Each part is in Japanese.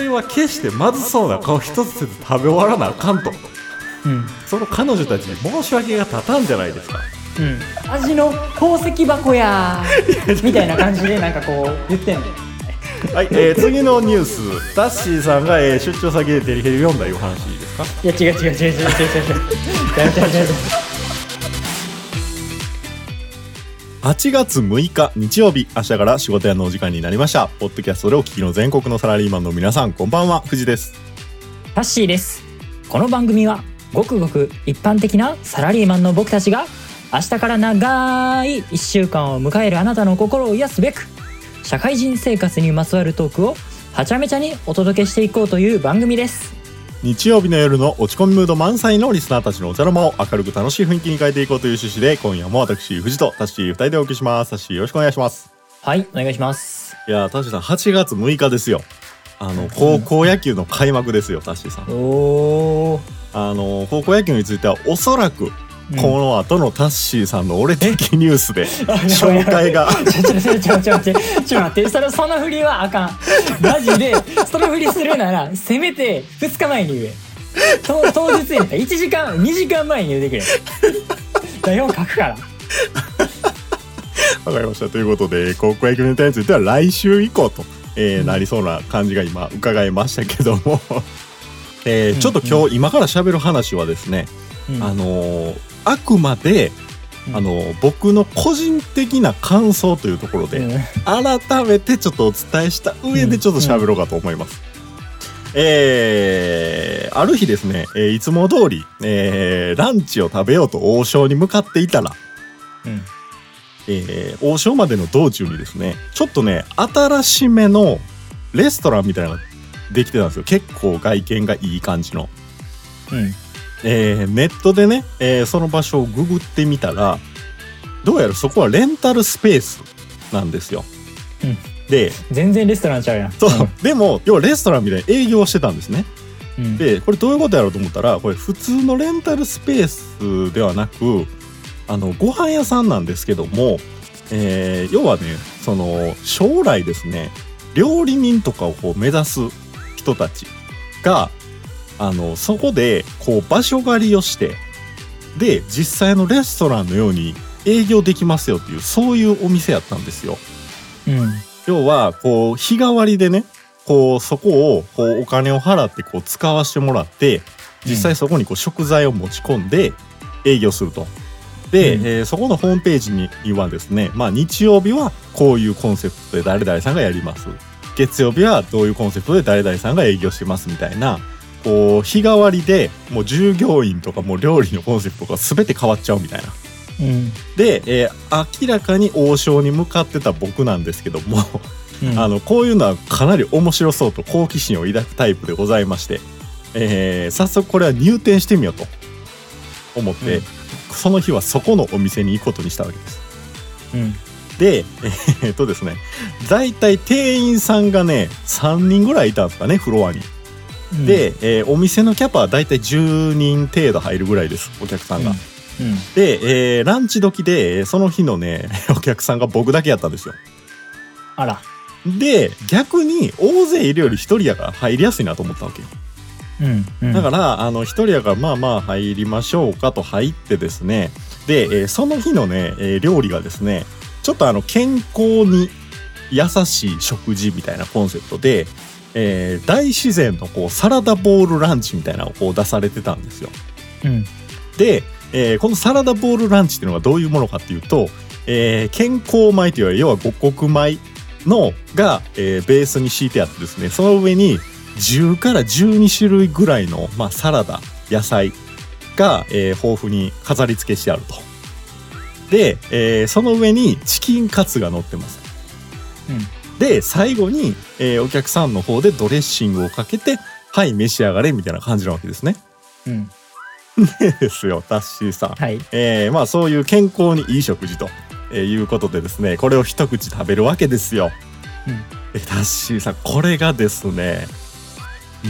れは決してまずそうな顔一つせず食べ終わらなあかんと。うん。その彼女たちに申し訳が立たんじゃないですか。うん。味の宝石箱やーみたいな感じでなんかこう言ってんのはい、えー、次のニュース。タッシーさんが、えー出張先でデリヘル読んだいう話ですか？いや違う違う違う違う違う違う。違う違う違う違う8月6日日曜日明日から仕事屋のお時間になりました。ポッドキャストでお聞きの全国のサラリーマンの皆さんこんばんは。藤です。タッシーです。この番組はごくごく一般的なサラリーマンの僕たちが明日から長い1週間を迎えるあなたの心を癒すべく社会人生活にまつわるトークをはちゃめちゃにお届けしていこうという番組です。日曜日の夜の落ち込みムード満載のリスナーたちのお茶の間を明るく楽しい雰囲気に変えていこうという趣旨で今夜も私藤とタッシー2人でお送りします。タッシーよろしくお願いしますはいお願いします。いやータッシーさん8月6日ですよ。あの高校野球の開幕ですよタッシーさん。おー。あの高校野球についてはおそらくこの後のタッシーさんの俺的ニュースで 紹介が。ちょちょちょちょちょちょちょ待ってそれその振りはあかん。マジでその振りするならせめて2日前に言え。と当日やった。ら1時間2時間前に言うてくれ。台本書くから。わかりました。ということで高校野球ネタについては来週以降と、えーなりそうな感じが今伺いましたけども、えーちょっと今日今から喋る話はですね、うん。あのーあくまで、うん。あのー僕の個人的な感想というところで、うん。改めてちょっとお伝えした上でちょっと喋ろうかと思います。えーある日ですね、えーいつも通り、えーランチを食べようと王将に向かっていたら、うん。えー王将までの道中にですねちょっとね新しめのレストランみたいなのができてたんですよ。結構外見がいい感じの、うんえーネットでね、えーその場所をググってみたらどうやらそこはレンタルスペースなんですよ、うん。で全然レストランちゃうやん。そう、でも要はレストランみたいに営業してたんですね。うん。でこれどういうことやろうと思ったらこれ普通のレンタルスペースではなくあのご飯屋さんなんですけども、えー要はねその将来ですね料理人とかをこう目指す人たちがあのそこでこう場所借りをしてで実際のレストランのように営業できますよっていうそういうお店やったんですよ。うん要はこう日替わりでねこうそこをこうお金を払ってこう使わせてもらって実際そこにこう食材を持ち込んで営業すると。で、うんえーそこのホームページにはですね、まあ、日曜日はこういうコンセプトで誰々さんがやります月曜日はどういうコンセプトで誰々さんが営業してますみたいなこう日替わりでもう従業員とかもう料理のコンセプトが全て変わっちゃうみたいな。うんで、えー明らかに王将に向かってた僕なんですけどもうんあのこういうのはかなり面白そうと好奇心を抱くタイプでございまして、えー早速これは入店してみようと思って、うんその日はそこのお店に行くことにしたわけです。うんでえーっとですね大体店員さんがね3人ぐらいいたんですかねフロアに。うんで、えーお店のキャパは大体10人程度入るぐらいですお客さんが。うんで、えーランチ時でえーその日のね お客さんが僕だけやったんですよ。あらで逆に大勢いるより1人やから入りやすいなと思ったわけよ。うんうんだからあの1人やからまあまあ入りましょうかと入ってですねで、えーその日のね、えー料理がですねちょっとあの健康に優しい食事みたいなコンセプトで、えー大自然のこうサラダボールランチみたいなのをこう出されてたんですよ。うんで、えーこのサラダボールランチっていうのがどういうものかっていうと、えー健康米という要は五穀米のが、えーベースに敷いてあってですねその上に10から12種類ぐらいの、まあ、サラダ野菜が、えー豊富に飾り付けしてあると。で、えーその上にチキンカツが乗ってます。で最後に、えーお客さんの方でドレッシングをかけてはい召し上がれみたいな感じなわけですね。うんですよタッシーさん。はいえーまあそういう健康にいい食事と、えーいうことでですねこれを一口食べるわけですよ。うんえタッシーさんこれがですね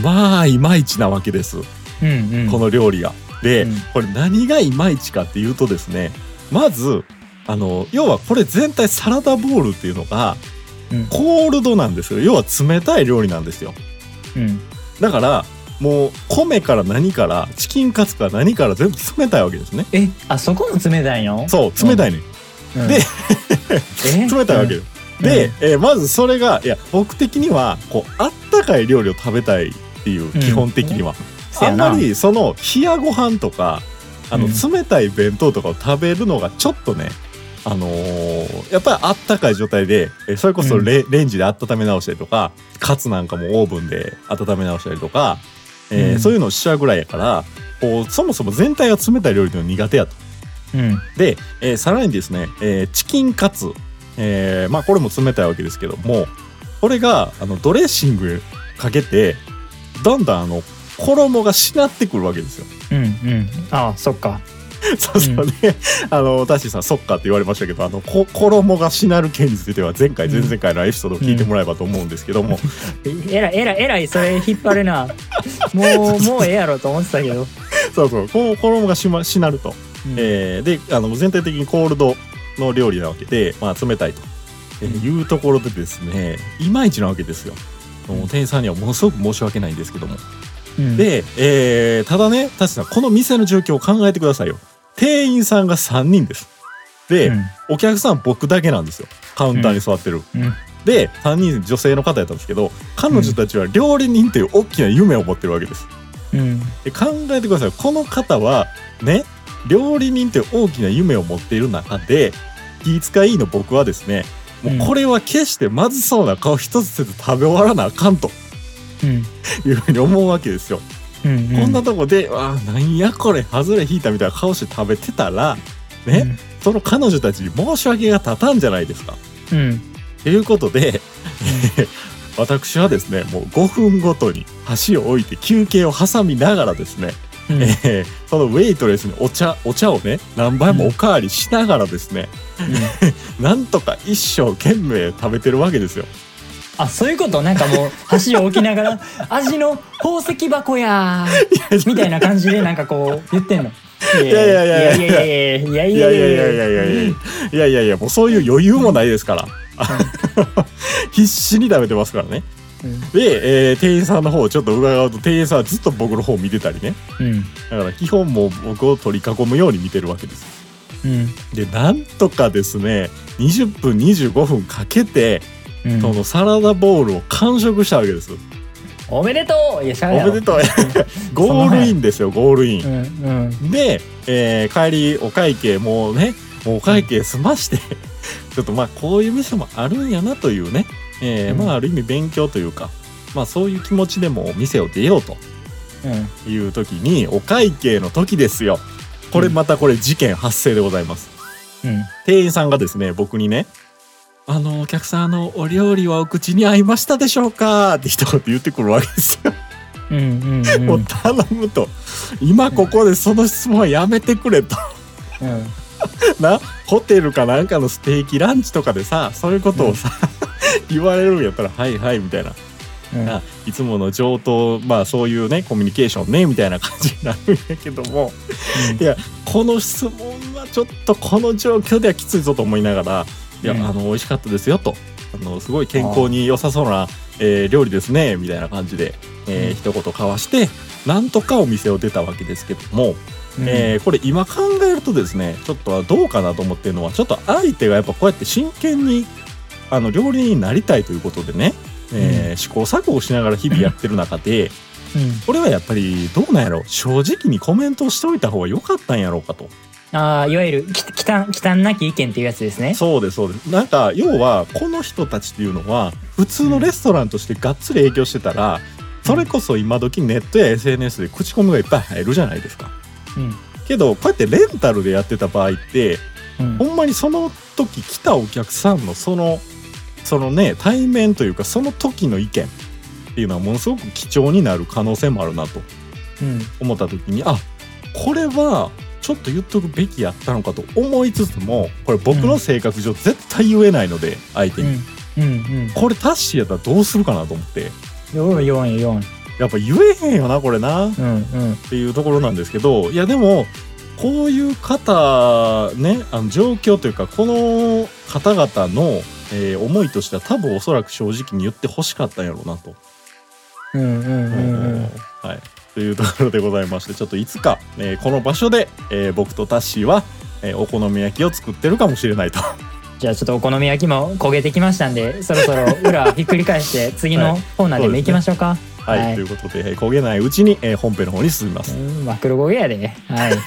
まあいまいちなわけです、うんうんこの料理が。で、うんこれ何がいまいちかっていうとですねまずあの要はこれ全体サラダボウルっていうのがうんコールドなんですよ。要は冷たい料理なんですよ。うん。だからもう米から何からチキンカツから何から全部冷たいわけですね。えあそこも冷たいの？そう冷たいね、うん。でえ？冷たいわけよ、うん。で、えーまずそれがいや僕的にはこうあったかい料理を食べたいっていう基本的には、あんせやな。まりその冷やご飯とかあのうん。冷たい弁当とかを食べるのがちょっとねあのーやっぱりあったかい状態でえそれこそレ,、レンジで温め直したりとかカツなんかもオーブンで温め直したりとか、えーうん。そういうのをしちゃうぐらいやからこうそもそも全体が冷たい料理の苦手やと。うん。で、えーさらにですね、えーチキンカツ、えーまあこれも冷たいわけですけどもこれがあのドレッシングかけてだんだんあの衣がしなってくるわけですよ。うんうん。あそっか そうそうね、あのタッシーさん「そっか」って言われましたけどあのこ衣がしなる件については前回前々回のエピソードを聞いてもらえばと思うんですけども、えらいえらいえらいそれ引っ張るな。もう もうええやろと思ってたけど、そうそう。この衣がし,、ま、しなると、うん。えーであの全体的にコールドの料理なわけで、まあ、冷たいと、えーいうところでですねいまいちなわけですよ。もう店員さんにはものすごく申し訳ないんですけども。うん。で、えーただねタッシーさんこの店の状況を考えてくださいよ。店員さんが3人です。で、うん。お客さん僕だけなんですよ。カウンターに座ってる。うん。で3人女性の方やったんですけど彼女たちは料理人という大きな夢を持ってるわけです。うん。で考えてください。この方はね料理人という大きな夢を持っている中で気遣いの僕はですねもうこれは決してまずそうな顔一つせず食べ終わらなあかんとうん。いうふうに思うわけですよ。うんこんなとこで「あーなんやこれ外れ引いた」みたいな顔して食べてたらね、その彼女たちに申し訳が立たんじゃないですか。うん。ということで、私はですねもう5分ごとに箸を置いて休憩を挟みながらですね、うん。えーそのウェイトレスにお茶お茶をね何杯もおかわりしながらですね、なんとか一生懸命食べてるわけですよ。あそういうこと？なんかもう 箸を置きながら「味の宝石箱やー」みたいな感じでなんかこう言ってんの。いやいやいやいやいやいやいやいいややいやいや。いやいやいやいやいやいやいや。もうそういう余裕もないですから。必死に食べてますからね。うん。で、えー店員さんの方をちょっと伺うと店員さんはずっと僕の方を見てたりね。うん。だから基本もう僕を取り囲むように見てるわけです。うん。でなんとかですね20分25分かけて、うんそのサラダボウルを完食したわけですおめでとういやしゃあおやろ。めでとう。ゴールインですよゴールイン、うんうん。で、えー帰りお会計もうねもうお会計済まして ちょっとまあこういう店もあるんやなというね、えーうん。まあある意味勉強というかまあそういう気持ちでも店を出ようと。うん。いう時にお会計の時ですよ。これまたこれ事件発生でございます。うん。店員さんがですね僕にね「あのお客さんあのお料理はお口に合いましたでしょうか?」って一言言ってくるわけですよ、うんうんうん。もう頼むと今ここでその質問はやめてくれと。うん。なホテルかなんかのステーキランチとかでさそういうことをさ、言われるんやったら「はいはい」みたいな。うん。あいつもの上等まあそういうねコミュニケーションねみたいな感じになるんやけども。いやこの質問はちょっとこの状況ではきついぞと思いながら「いや、うん。あの美味しかったですよ」と「あのすごい健康に良さそうな、えー料理ですね」みたいな感じで、えーうん。一言交わしてなんとかお店を出たわけですけども、うん。えーこれ今考えるとですねちょっとどうかなと思ってるのはちょっと相手がやっぱこうやって真剣にあの料理人になりたいということでね、えー試行錯誤しながら日々やってる中で。うん。これはやっぱりどうなんやろ正直にコメントをしておいた方が良かったんやろうかとああいわゆるききたん忌憚なき意見っていうやつですね。そうですそうです。なんか要はこの人たちっていうのは普通のレストランとしてがっつり営業してたらそれこそ今時ネットや SNS で口コミがいっぱい入るじゃないですか。うん。けどこうやってレンタルでやってた場合ってうん。ほんまにその時来たお客さんのそのそのね対面というかその時の意見っていうのはものすごく貴重になる可能性もあるなとうん。思った時にあこれはちょっと言っとくべきやったのかと思いつつもこれ僕の性格上絶対言えないので相手に、うんうん。これタッシーやったらどうするかなと思って。うん。よんよんよ。ん。やっぱ言えへんよなこれな。っうんうん。ていうところなんですけどいやでもこういう方ねあの状況というかこの方々の、えー思いとしては多分おそらく正直に言ってほしかったんやろうなと。うんうんうん。うん。はい。というところでございまして、ちょっといつか、えーこの場所で、えー僕とタッシーは、えーお好み焼きを作ってるかもしれないと。じゃあちょっとお好み焼きも焦げてきましたんでそろそろ裏ひっくり返して 次のコーナーでも行きましょうか、はい。はいということで、えー焦げないうちに、えー本編の方に進みます。うん真っ黒焦げやではい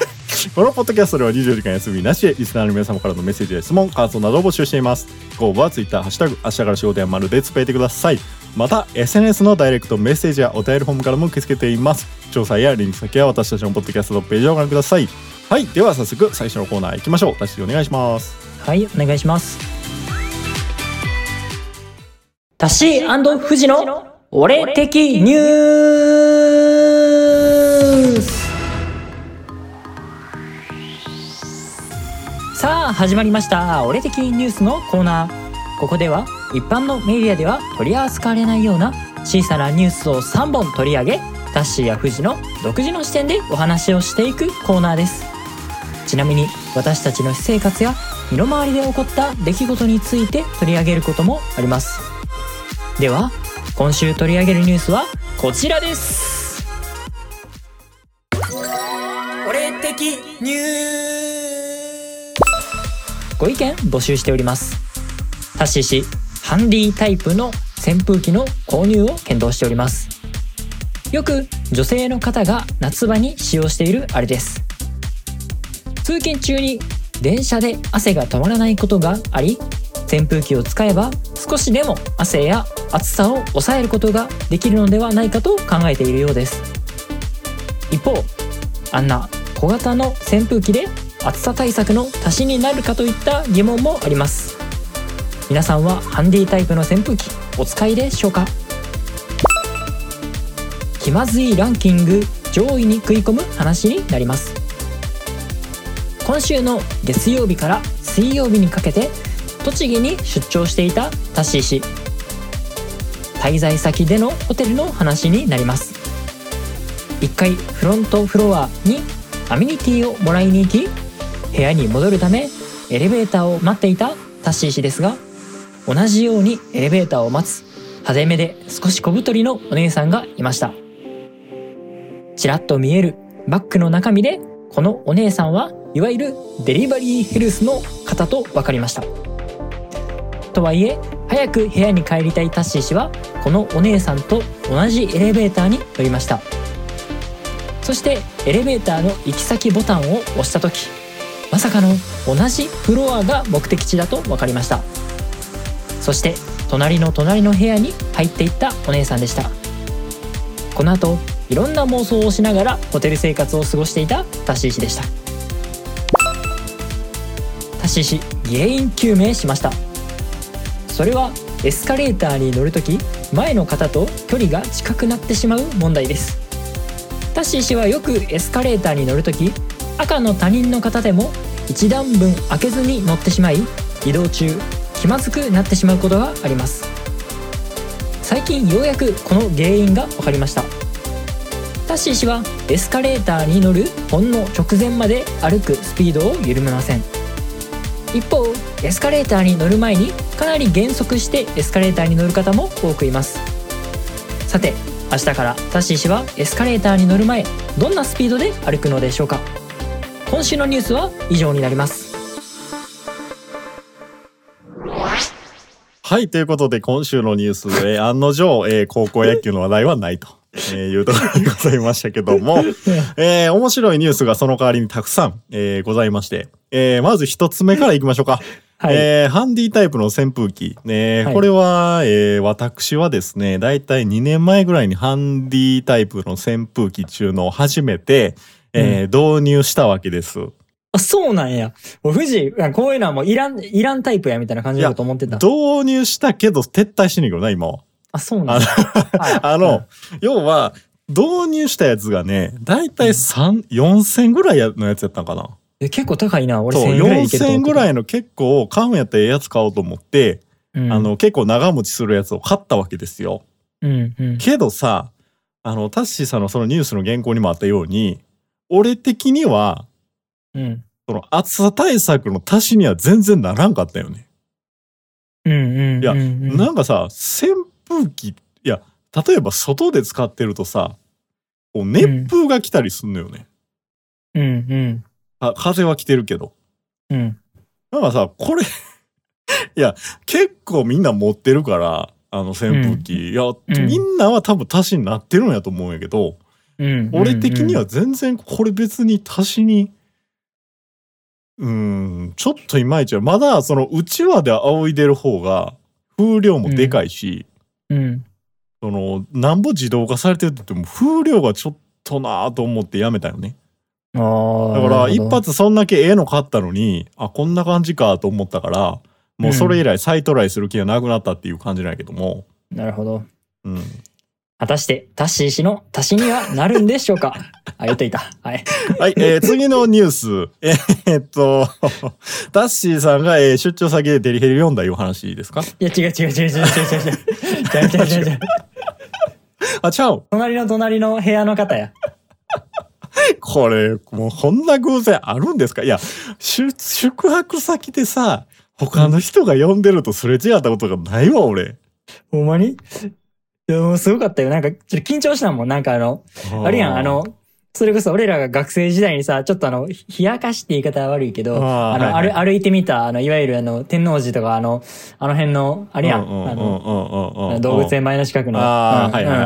このポッドキャストでは24時間休みなしで、リスナーの皆様からのメッセージや質問、感想などを募集しています。ご応募は Twitter、ハッシュタグ、明日から仕事や丸でつぶやいてください。また、SNS のダイレクトメッセージやお便りフォームからも受け付けています。詳細やリンク先は私たちのポッドキャストのページをご覧ください。はい。では早速、最初のコーナー行きましょう。タッシーお願いします。はいお願いしますタシー富士の俺的ニュースさあ始まりました俺的ニュースのコーナーここでは一般のメディアでは取り扱われないような小さなニュースを3本取り上げタッシーや富士の独自の視点でお話をしていくコーナーです。ちなみに私たちの私生活や身の回りで起こった出来事について取り上げることもあります。では今週取り上げるニュースはこちらです。俺的ニューご意見募集しておりますタッシー氏ハンディタイプの扇風機の購入を検討しております。よく女性の方が夏場に使用しているあれです。通勤中に電車で汗が止まらないことがあり扇風機を使えば少しでも汗や暑さを抑えることができるのではないかと考えているようです。一方あんな小型の扇風機で暑さ対策の足しになるかといった疑問もあります。皆さんはハンディタイプの扇風機お使いでしょうか気まずいランキング上位に食い込む話になります。今週の月曜日から水曜日にかけて栃木に出張していたタッシー氏。滞在先でのホテルの話になります。1階フロントフロアにアメニティをもらいに行き部屋に戻るためエレベーターを待っていたタッシー氏ですが同じようにエレベーターを待つ派手めで少し小太りのお姉さんがいました。ちらっと見えるバッグの中身でこのお姉さんはいわゆるデリバリーヘルスの方と分かりました。とはいえ早く部屋に帰りたいタッシー氏はこのお姉さんと同じエレベーターに乗りました。そしてエレベーターの行き先ボタンを押した時まさかの同じフロアが目的地だと分かりました。そして隣の隣の部屋に入っていったお姉さんでした。この後いろんな妄想をしながらホテル生活を過ごしていたタシー氏でした。タシー氏原因究明しました。それはエスカレーターに乗るとき前の方と距離が近くなってしまう問題です。タシー氏はよくエスカレーターに乗るとき赤の他人の方でも一段分開けずに乗ってしまい移動中気まずくなってしまうことがあります。最近ようやくこの原因が分かりました。タッシー氏はエスカレーターに乗るほんの直前まで歩くスピードを緩めません。一方エスカレーターに乗る前にかなり減速してエスカレーターに乗る方も多くいます。さて明日からタッシー氏はエスカレーターに乗る前どんなスピードで歩くのでしょうか。今週のニュースは以上になります。はい。ということで、今週のニュースで、案の定、えー高校野球の話題はないと。えーいうところでございましたけども、えー面白いニュースがその代わりにたくさん、えーございまして、えーまず一つ目からいきましょうか。はい、えーハンディタイプの扇風機。ねはいこれは、えー私はですね、だいたい2年前ぐらいにハンディタイプの扇風機中のを初めて、えー導入したわけです。あそうなんや。もう富士こういうのはもういらんいらんタイプやみたいな感じだと思ってた。導入したけど撤退してんねんけどな、今は。あそうなんや。はい。あの、要は、導入したやつがね、だいたい3、4000ぐらいのやつやったんかな。え結構高いな。俺そう、1000円ぐらいでいけると4000思ってた。ぐらいの結構、買うんやったらええやつ買おうと思って、うん。あの、結構長持ちするやつを買ったわけですよ。うんうん。けどさ、あの、タッシーさんのそのニュースの原稿にもあったように、俺的には、うんその暑さ対策の足しには全然ならんかったよね。うんうんいやうんうんなんかさ、扇風機、いや、例えば外で使ってるとさ、こう熱風が来たりすんのよね。うんうんあ風は来てるけど。うんだからさ、これ いや、結構みんな持ってるから、あの扇風機。いや、んみんなは多分足しになってるんやと思うんやけど、うん俺的には全然これ別に足しに、うーん、ちょっといまいちやまだそのうちわで仰いでる方が風量もでかいし、うん。その、なんぼ自動化されてるって言っても風量がちょっとなぁと思ってやめたよね。ああだから一発そんだけええの買ったのに、あ、こんな感じかと思ったから、もうそれ以来再トライする気がなくなったっていう感じなんやけども、なるほど。うん。果たしてタッシー氏の足しにはなるんでしょうか？あ言っといた。はい。はい、えー 次のニュース。えーっと、タッシーさんが、えー出張先でデリヘル読んだいう話ですか？いや違う違う違う違う違う違う。違う違う。違う違う違うあ、ちゃう。隣の隣の部屋の方や。これ、もうこんな偶然あるんですか？いや、宿宿泊先でさ、他の人が呼んでるとすれ違ったことがないわ、俺。ほんまに？いやもうすごかったよ。なんかちょっと緊張したもん。なんかあのあるやん、あの、それこそ俺らが学生時代にさ、ちょっとあの、冷やかしって言い方は悪いけど、あの、はいはい。歩歩いてみた、あの、いわゆるあの、天王寺とかあの、あの辺の、あれやん、あの、動物園前の近くの、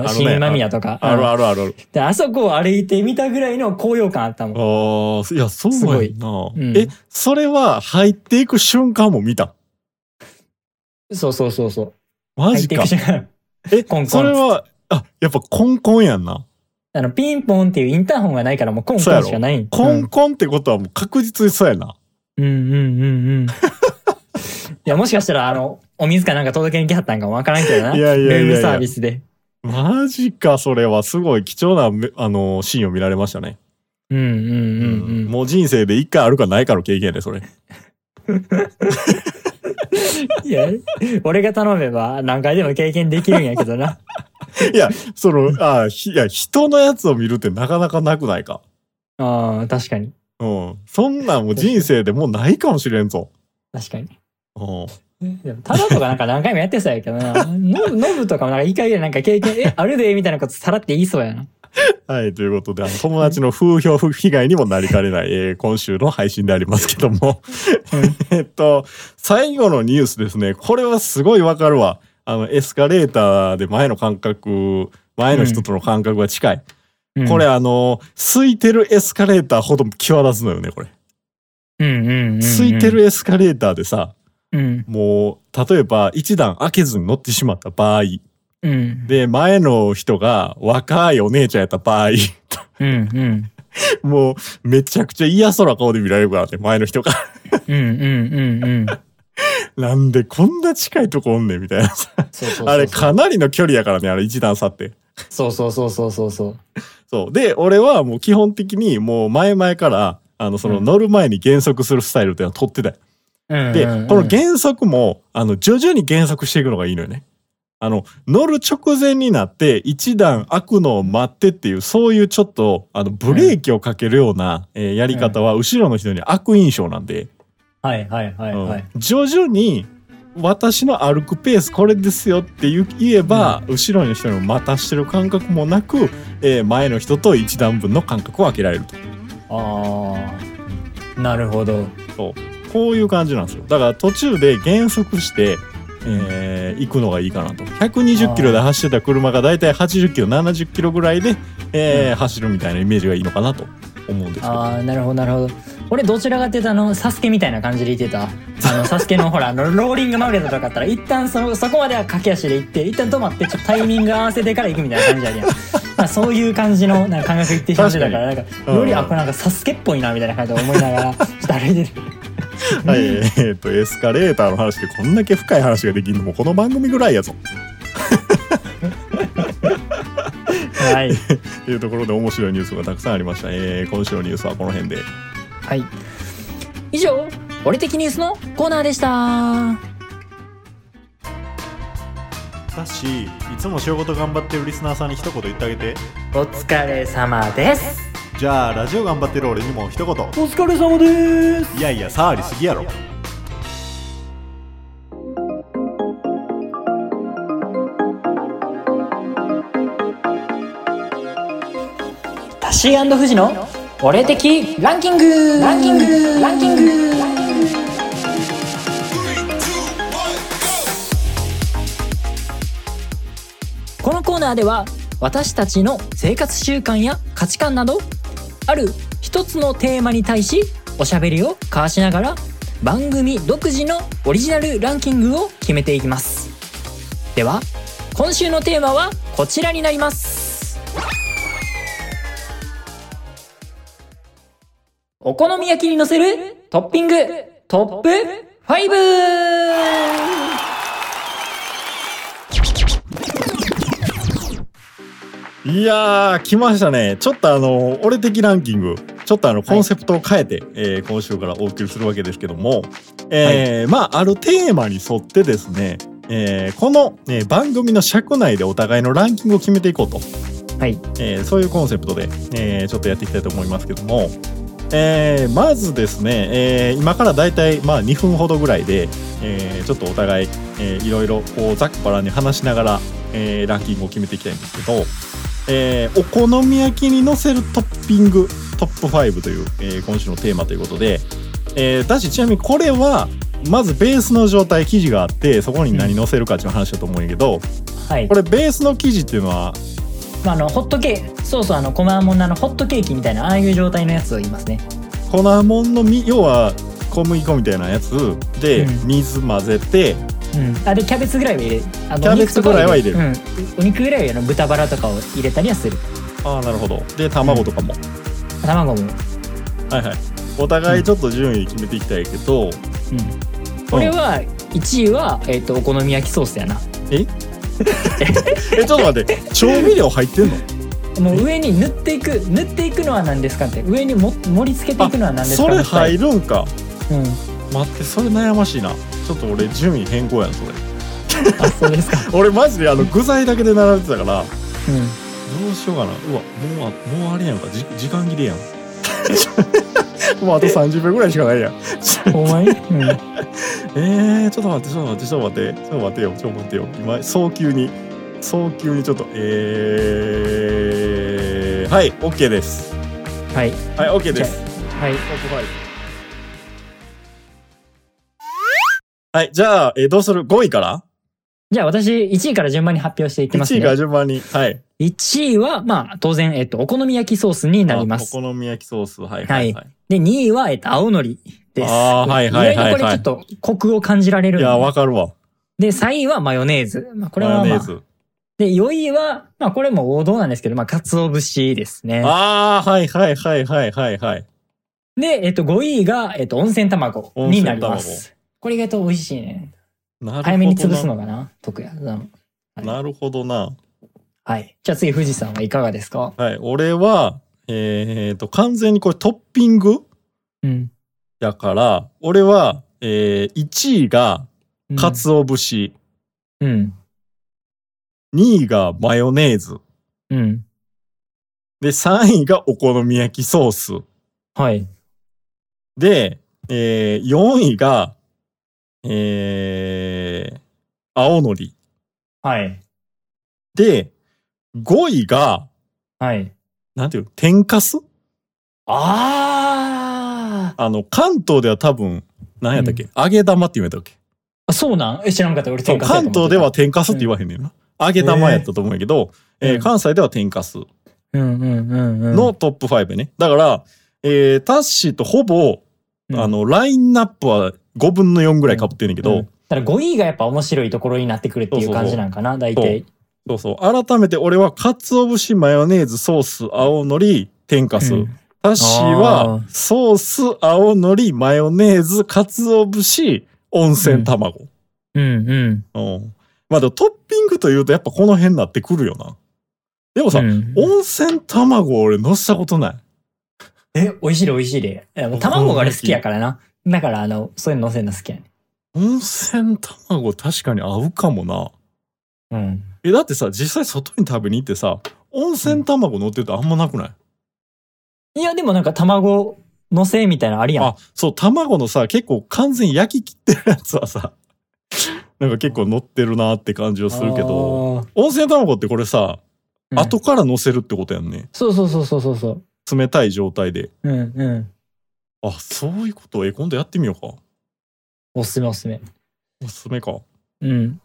新今宮とか、あるうんあるある。で、あそこを歩いてみたぐらいの高揚感あったもん。ああ、いや、そうすごい。やんな、うん。え、それは入っていく瞬間も見た。そうそうそうそう。マジか。入っていく。瞬間え、コンコンそれは、あ、やっぱコンコンやんな。あの、ピンポンっていうインターホンがないからもうコンコンしかない。コうんンコンってことはもう確実にそうやな。うんうんうんうん。いや、もしかしたら、あの、お水かなんか届けに来はったんかもわからんけどな。いやいやいやルームサービスで。マジか、それはすごい貴重なめ、あの、シーンを見られましたね。うんうんうんうん。もう人生で一回あるかないかの経験やで、それ。いや、俺が頼めば何回でも経験できるんやけどな。いや、その、あひいや、人のやつを見るってなかなかなくないか？ああ、確かに。うん。そんなんもう人生でもうないかもしれんぞ。確かに。うん。でもただとかなんか何回もやってそうやけどな。ノブとかもなんか一回ぐらいなんか経験、え、あるでみたいなことさらって言いそうやな。はい、ということで、あの友達の風評被害にもなりかねない、えー今週の配信でありますけども。えっと、最後のニュースですね。これはすごいわかるわ。あの、エスカレーターで前の感覚、前の人との感覚が近い。うんこれ、あの、空いてるエスカレーターほど際立つのよね、これ。うんうんうんうん。空いてるエスカレーターでさ、うん。もう、例えば一段開けずに乗ってしまった場合、うん。で、前の人が若いお姉ちゃんやった場合、うんうん。もう、めちゃくちゃ嫌そうな顔で見られるからね、前の人が。うんうんうんうん。なんでこんな近いとこおんねん、みたいなさ。あれ、かなりの距離やからね、あれ一段差って。そうそうそうそうそうそう。そう。で、俺はもう基本的にもう前々から、あの、そのうん乗る前に減速するスタイルっていうのを取ってたよ。うんで、この減速も、あの、徐々に減速していくのがいいのよね。あの、乗る直前になって、一段開くのを待ってっていう、そういうちょっと、あの、ブレーキをかけるような、えーやり方は、後ろの人に悪印象なんで、はいはいはいはい。うん徐々に、私の歩くペースこれですよって言えば、後ろの人にも待たしてる感覚もなく、えー前の人と一段分の間隔を空けられると。ああ。なるほど。こういう感じなんですよ。だから途中で減速して、えー行くのがいいかなと。120キロで走ってた車がだいたい80キロ、70キロぐらいで、えー走るみたいなイメージがいいのかなと思うんですけど。ああ、なるほどなるほど。俺どちらかっていうとあの、サスケみたいな感じで言ってた。あの、サスケのほら、あの、ローリングマグネットとかだったら、一旦その、そこまでは駆け足で行って、一旦止まって、ちょっとタイミング合わせてから行くみたいな感じあるやん。まあそういう感じの、なんか感覚言ってしまってたから、なんか、うんより、あ、これなんかサスケっぽいな、みたいな感じで思いながら、ちょっと歩いてる。はい、えーっと、エスカレーターの話でこんだけ深い話ができるのもこの番組ぐらいやぞ。はい。というところで面白いニュースがたくさんありました。えー今週のニュースはこの辺で。はい。以上、俺的ニュースのコーナーでした。だし、いつも仕事頑張ってるリスナーさんに一言言ってあげて。お疲れ様です。じゃあラジオ頑張ってる俺にも一言。お疲れ様です。いやいや触りすぎやろ。タシーフジの俺的ランキング。ランキング。ランキング。このコーナーでは私たちの生活習慣や価値観などある一つのテーマに対しおしゃべりを交わしながら番組独自のオリジナルランキングを決めていきますでは今週のテーマはこちらになりますお好み焼きにのせるトッピングトップ 5! いやー、来ましたね。ちょっとあの、俺的ランキング、ちょっとあの、コンセプトを変えて、えー今週からお送りするわけですけども、えーまあ、あるテーマに沿ってですね、えーこの、えー番組の尺内でお互いのランキングを決めていこうと、はい。えーそういうコンセプトで、えーちょっとやっていきたいと思いますけども、えーまずですね、えー今からだいたいまあ2分ほどぐらいで、えーちょっとお互い、えーいろいろこうざっくばらんに話しながら、えーランキングを決めていきたいんですけど、えーお好み焼きにのせるトッピングトップ5という、えー今週のテーマということで、えーだしちなみにこれはまずベースの状態生地があってそこに何のせるかっていう話だと思うんやけど、はい。これベースの生地っていうのはまあ、あのホットケーキそうそうあのコマモンのあのホットケーキみたいなああいう状態のやつを言いますね。粉もんのみ要は小麦粉みたいなやつでうん。水混ぜて、うんあでキャベツぐらいは入れあのキャベツぐらいは入れる。お肉とかうん、お肉ぐらいはあの豚バラとかを入れたりはする。ああなるほど。で卵とかも、卵も、はいはい。お互いちょっと順位決めていきたいけど、うん、これは1位は、えっとお好み焼きソースやな。え？えちょっと待って。調味料入ってんの？もう上に塗っていく塗っていくのは何ですかって。上にも盛り付けていくのは何ですかそれ入るんか。うん待ってそれ悩ましいな。ちょっと俺順位変更やんそれ。あそうですか。俺マジであの具材だけで並べてたからうどうしようかな。うわもうあもうあれやんか。じ時間切れやん。もうあと30秒ぐらいしかないやん。んお前うん。えー、ちょっと待ってちょっと待ってちょっと待ってちょっと待ってよ。ちょっと待ってよ。今早急に早急にちょっとえー、はい OK です。はい。はい OK です。はいはいじゃあ、えーどうする？5位から？じゃあ私1位から順番に発表していきます1位ねから順番にはい。1位はまあ当然、えっとお好み焼きソースになります。あお好み焼きソース。はいはいはい、で2位は、えっと青のりです。あーはいはいはいはい。これちょっとコクを感じられるいやわかるわ。で3位はマヨネーズ、まあ、これは、まあ、マヨネーズ。で4位はまあこれも王道なんですけどまあ鰹節ですね。ああはいはいはいはいはいはい。で、えっと、5位が、えっと、温泉卵になります。これ意外と美味しいね。なるほどな早めに潰すのがな、得や。うんなるほどなはい。じゃあ次、富士山はいかがですか？はい俺はえっ、と完全にこれトッピングうん。やから俺は、えー、1位がうん鰹節、うん。2位がマヨネーズうん。で3位がお好み焼きソースはい。で、えー、4位がえー、青のり。はい。で5位がはい。なんていうの？天かす？あー。あの関東では多分何やったっけ、揚げ玉って言うんやったっけ？あ。そうなん？え、知らんかった。俺、そう天かすやと思ってた。関東では天かすって言わへんねんな、揚げ玉やったと思うんやけど、えーうん関西では天かす。うんうんうんうん。のトップ5ね。だから、えータッシーとほぼ、うん、あの、ラインナップは5分の4ぐらい被ってんねんけど、うん、だから5位がやっぱ面白いところになってくるっていう感じなんかな、大体。そうそう。改めて俺は、鰹節、マヨネーズ、ソース、青のり、天かす。うんタッシーあはー、ソース、青のり、マヨネーズ、鰹節、温泉卵。うんうん。うん。まあでもトッピングというとやっぱこの辺になってくるよな。でもさ、うん温泉卵俺乗せたことない。え、美味しいで美味しいで。卵が俺好きやからな。だから、あの、そういうの乗せるの好きやね温泉卵確かに合うかもな。うん。え、だってさ、実際外に食べに行ってさ、温泉卵乗ってるとあんまなくない、いや、でもなんか卵乗せみたいなのありやん。あ、そう、卵のさ、結構完全に焼き切ってるやつはさ、なんか結構乗ってるなって感じはするけど、ど。温泉卵ってこれさ、うん後から乗せるってことやんね。そうそうそうそうそうそう。冷たい状態で。うんうん。あ、そういうこと？え、今度やってみようか。おすすめおすすめ。おすすめか。うん。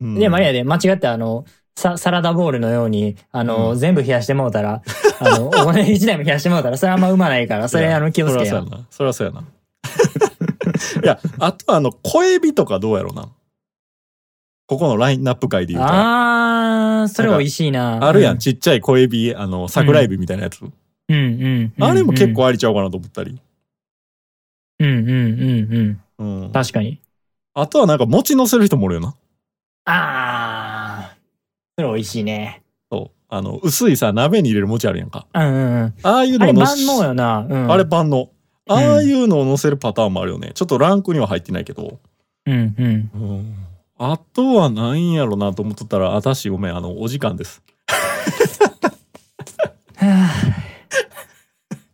うんで、マリアで間違ってあの、ササラダボールのように、あの、うん全部冷やしてもうたら、あの、お金一台も冷やしてもうたら、それあんまうまないから、それあの、気をつけよそりゃそうや。な。そりゃそうやな。いや、あとあの、小エビとかどうやろうな。ここのラインナップ界で言うと。ああー、それ美味しいな。るやん、うちっちゃい小エビ、あの、桜エビみたいなやつ。うんうんうん。あれも結構ありちゃうかなと思ったり。うんうんうんうん。うん。確かに。あとはなんか餅乗せる人もおるよな。あー、それ美味しいね。そう。あの、薄いさ、鍋に入れる餅あるやんか。うんうんうん。ああいうあれ万のを乗し能よな。うん。あれ万能。ああいうのを乗せるパターンもあるよね。ちょっとランクには入ってないけど。うんうん。うん。あとは何やろなと思っとったら、あたしごめん、あの、お時間です。はあ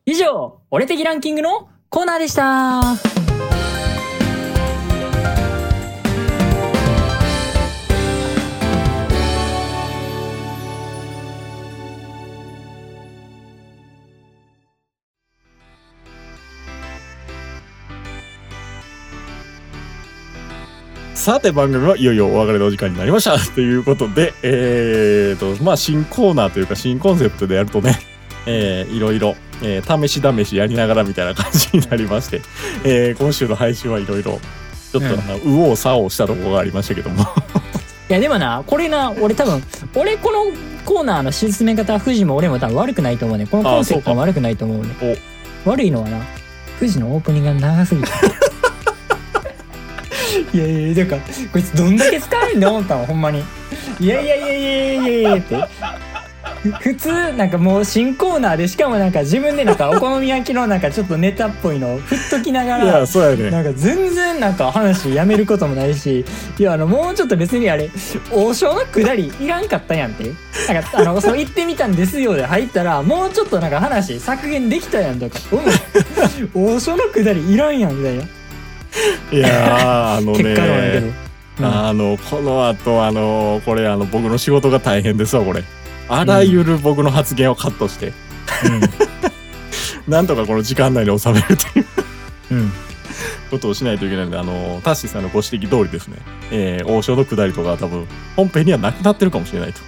以上、俺的ランキングのコーナーでした。さて番組はいよいよお別れのお時間になりました ということで、えーと、まあ新コーナーというか新コンセプトでやるとね、えーいろいろ、えー試し試しやりながらみたいな感じになりまして、えー今週の配信はいろいろ、ちょっとあの、右往左往したところがありましたけども。いやでもな、これな、俺多分、俺このコーナーの進め方は富士も俺も多分悪くないと思うね。このコンセプトも悪くないと思うね。悪いのはな、富士のオープニングが長すぎた。いやいや、なんか、こいつどんだけ使えんの？思ったの、ほんまに。いやいやいやいやいやいやいやって。ふ 普通、なんかもう新コーナーで、しかもなんか自分でなんかお好み焼きのなんかちょっとネタっぽいのを振っときながいや、ら、そうやね。なんか全然なんか話やめることもないし、いやあのもうちょっと別にあれ、王将のくだりいらんかったやんって。なんかあの、そう言ってみたんですよで入ったら、もうちょっとなんか話削減できたやんとか、うん、王将のくだりいらんやんみたいな。いやー、あの結果論やけど。ね、うんあの、この後、あの、これ、あの、僕の仕事が大変ですわ、これ。あらゆる僕の発言をカットして、なんとかこの時間内に収めるという。うん。うん。ことをしないといけないので、あの、タッシーさんのご指摘通りですね、えー王将の下りとかは多分、本編にはなくなってるかもしれないと、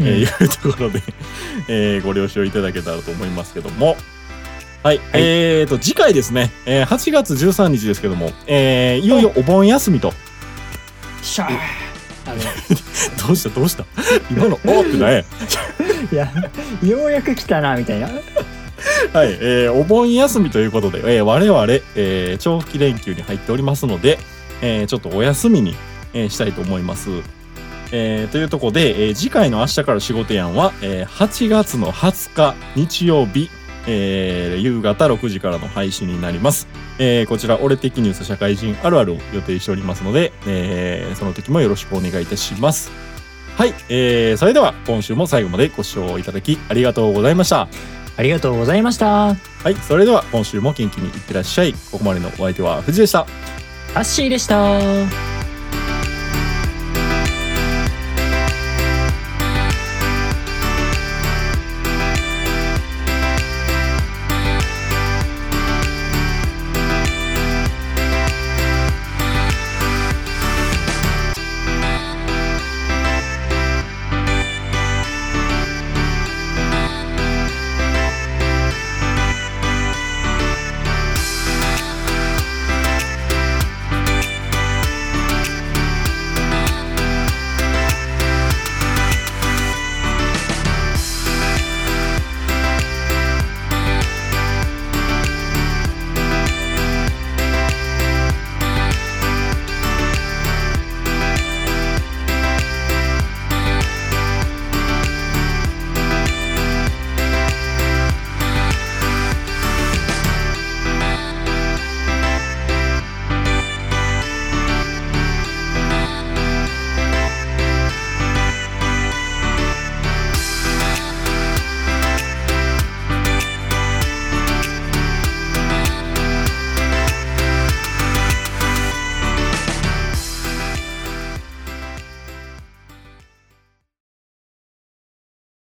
えーいうところで、えーご了承いただけたらと思いますけども、はい、えーと、次回ですね、えー8月13日ですけども、えーいよいよお盆休みと、しゃー どうしたどうした？今の、おーってね、いや、ようやく来たな、みたいな。はい、えーお盆休みということで、えー我々、えー長期連休に入っておりますので、えーちょっとお休みに、えーしたいと思います。えーというところで、えー次回の明日から仕事やんは、えー8月の20日日曜日、えー夕方6時からの配信になります。えーこちら、俺的ニュース社会人あるあるを予定しておりますので、えーその時もよろしくお願いいたします。はい、えーそれでは今週も最後までご視聴いただきありがとうございました。ありがとうございました。はい、それでは今週も元気にいってらっしゃい。ここまでのお相手は藤でした。タッシーでした。